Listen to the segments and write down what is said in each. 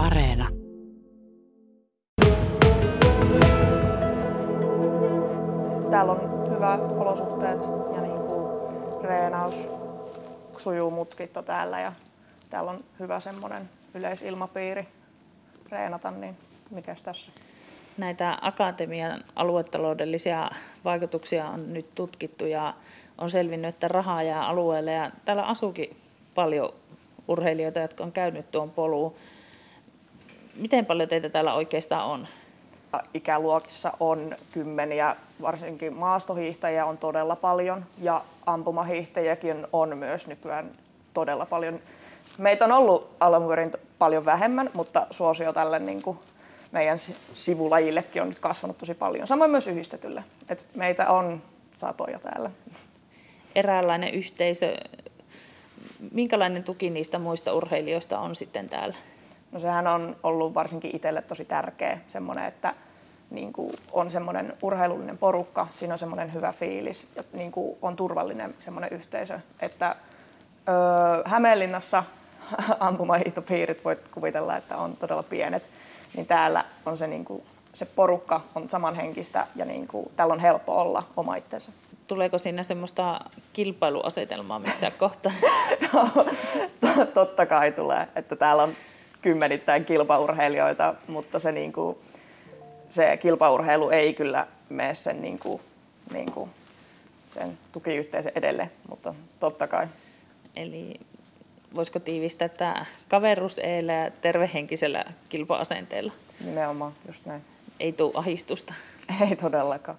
Areena. Täällä on hyvä olosuhteet ja niin kuin reenaus sujuu mutkitta täällä ja täällä on hyvä semmoinen yleisilmapiiri reenata, niin mikäs tässä? Näitä akatemian aluetaloudellisia vaikutuksia on nyt tutkittu ja on selvinnyt, että rahaa jää alueelle ja täällä asuukin paljon urheilijoita, jotka on käynyt tuon poluun. Miten paljon teitä täällä oikeastaan on? Ikäluokissa on kymmeniä, varsinkin maastohiihtäjiä on todella paljon ja ampumahiihtäjiäkin on myös nykyään todella paljon. Meitä on ollut alun perin paljon vähemmän, mutta suosio tälle niin kuin meidän sivulajillekin on nyt kasvanut tosi paljon. Samoin myös yhdistetylle. Et meitä on satoja täällä. Eräänlainen yhteisö. Minkälainen tuki niistä muista urheilijoista on sitten täällä? No sehän on ollut varsinkin itselle tosi tärkeä semmoinen, että niin kuin on semmoinen urheilullinen porukka, siinä on semmoinen hyvä fiilis ja niin kuin on turvallinen semmoinen yhteisö, että öö, Hämeenlinnassa ampumahiihtopiirit voit kuvitella, että on todella pienet, niin täällä on se, niin kuin, se porukka on samanhenkistä ja niin kuin, täällä on helppo olla oma itsensä. Tuleeko siinä semmoista kilpailuasetelmaa missä kohtaa? no, totta kai tulee, että täällä on kymmenittäin kilpaurheilijoita, mutta se, niin kuin, se kilpaurheilu ei kyllä mene sen, niin kuin, niin kuin, sen tukiyhteisön edelle, mutta totta kai. Eli voisiko tiivistää, että kaverus ja tervehenkisellä kilpa-asenteella? Nimenomaan, just näin. Ei tule ahistusta. Ei todellakaan.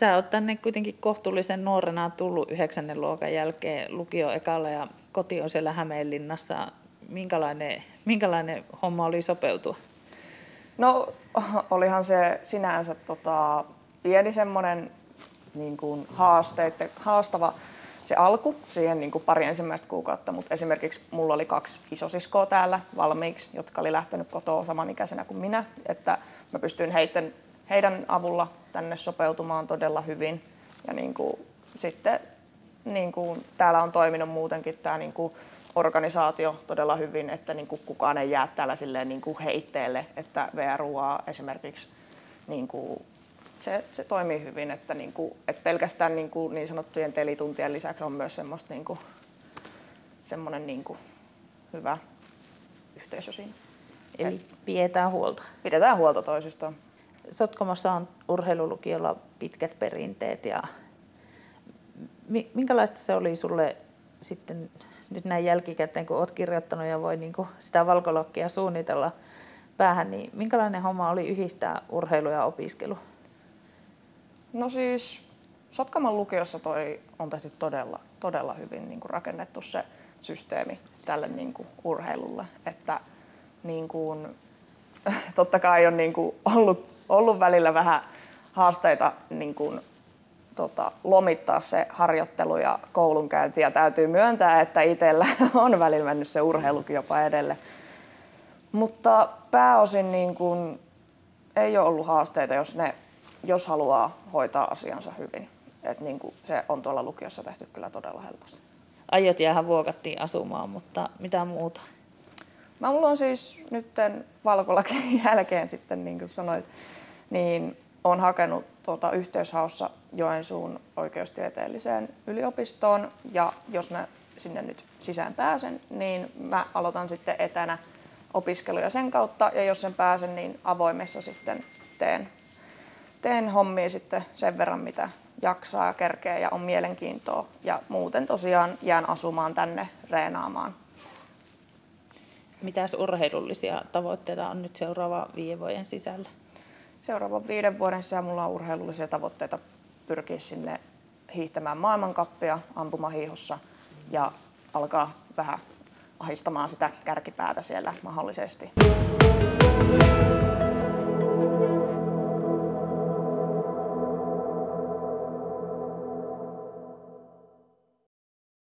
Sä oot tänne kuitenkin kohtuullisen nuorena tullut yhdeksännen luokan jälkeen lukio ekalla ja koti on siellä Hämeenlinnassa. Minkälainen, minkälainen homma oli sopeutua? No olihan se sinänsä tota, pieni semmoinen niin kuin haasteite, haastava se alku siihen niin kuin pari ensimmäistä kuukautta, mutta esimerkiksi mulla oli kaksi isosiskoa täällä valmiiksi, jotka oli lähtenyt kotoa samanikäisenä kuin minä, että mä pystyin heidän, heidän avulla tänne sopeutumaan todella hyvin. Ja niin kuin, sitten niin kuin, täällä on toiminut muutenkin tämä niin kuin, organisaatio todella hyvin, että niin kuin, kukaan ei jää täällä silleen, niin kuin heitteelle, että VRUA esimerkiksi niin kuin, se, se toimii hyvin, että, niin kuin, että pelkästään niin, kuin niin sanottujen telituntien lisäksi on myös semmoista niin kuin, semmoinen niin kuin hyvä yhteisö siinä. Eli pidetään huolta. Pidetään huolta toisistaan. Sotkamossa on urheilulukiolla pitkät perinteet ja minkälaista se oli sulle sitten nyt näin jälkikäteen, kun olet kirjoittanut ja voi niin kuin sitä valkolokkia suunnitella päähän, niin minkälainen homma oli yhdistää urheilu ja opiskelu? No siis Sotkaman lukiossa toi on tehty todella, todella hyvin niin kuin rakennettu se systeemi tälle niin kuin urheilulle. Että niin kuin, totta kai on niin kuin ollut, ollut välillä vähän haasteita niin kuin, tota, lomittaa se harjoittelu ja koulunkäynti. Ja täytyy myöntää, että itsellä on välillä mennyt se urheilukin jopa edelle. Mutta pääosin niin kuin, ei ole ollut haasteita, jos ne jos haluaa hoitaa asiansa hyvin. Et niin kuin se on tuolla lukiossa tehty kyllä todella helposti. Aiot jäähän vuokattiin asumaan, mutta mitä muuta? Mä mulla on siis nyt valkolakin jälkeen sitten, niin kuin sanoit, niin on hakenut tuota yhteyshaussa Joensuun oikeustieteelliseen yliopistoon ja jos mä sinne nyt sisään pääsen, niin mä aloitan sitten etänä opiskeluja sen kautta ja jos sen pääsen, niin avoimessa sitten teen teen hommia sitten sen verran, mitä jaksaa ja kerkee ja on mielenkiintoa. Ja muuten tosiaan jään asumaan tänne reenaamaan. Mitäs urheilullisia tavoitteita on nyt seuraava viiden vuoden sisällä? Seuraavan viiden vuoden sisällä mulla on urheilullisia tavoitteita pyrkiä sinne hiihtämään maailmankappia ampumahiihossa ja alkaa vähän ahistamaan sitä kärkipäätä siellä mahdollisesti.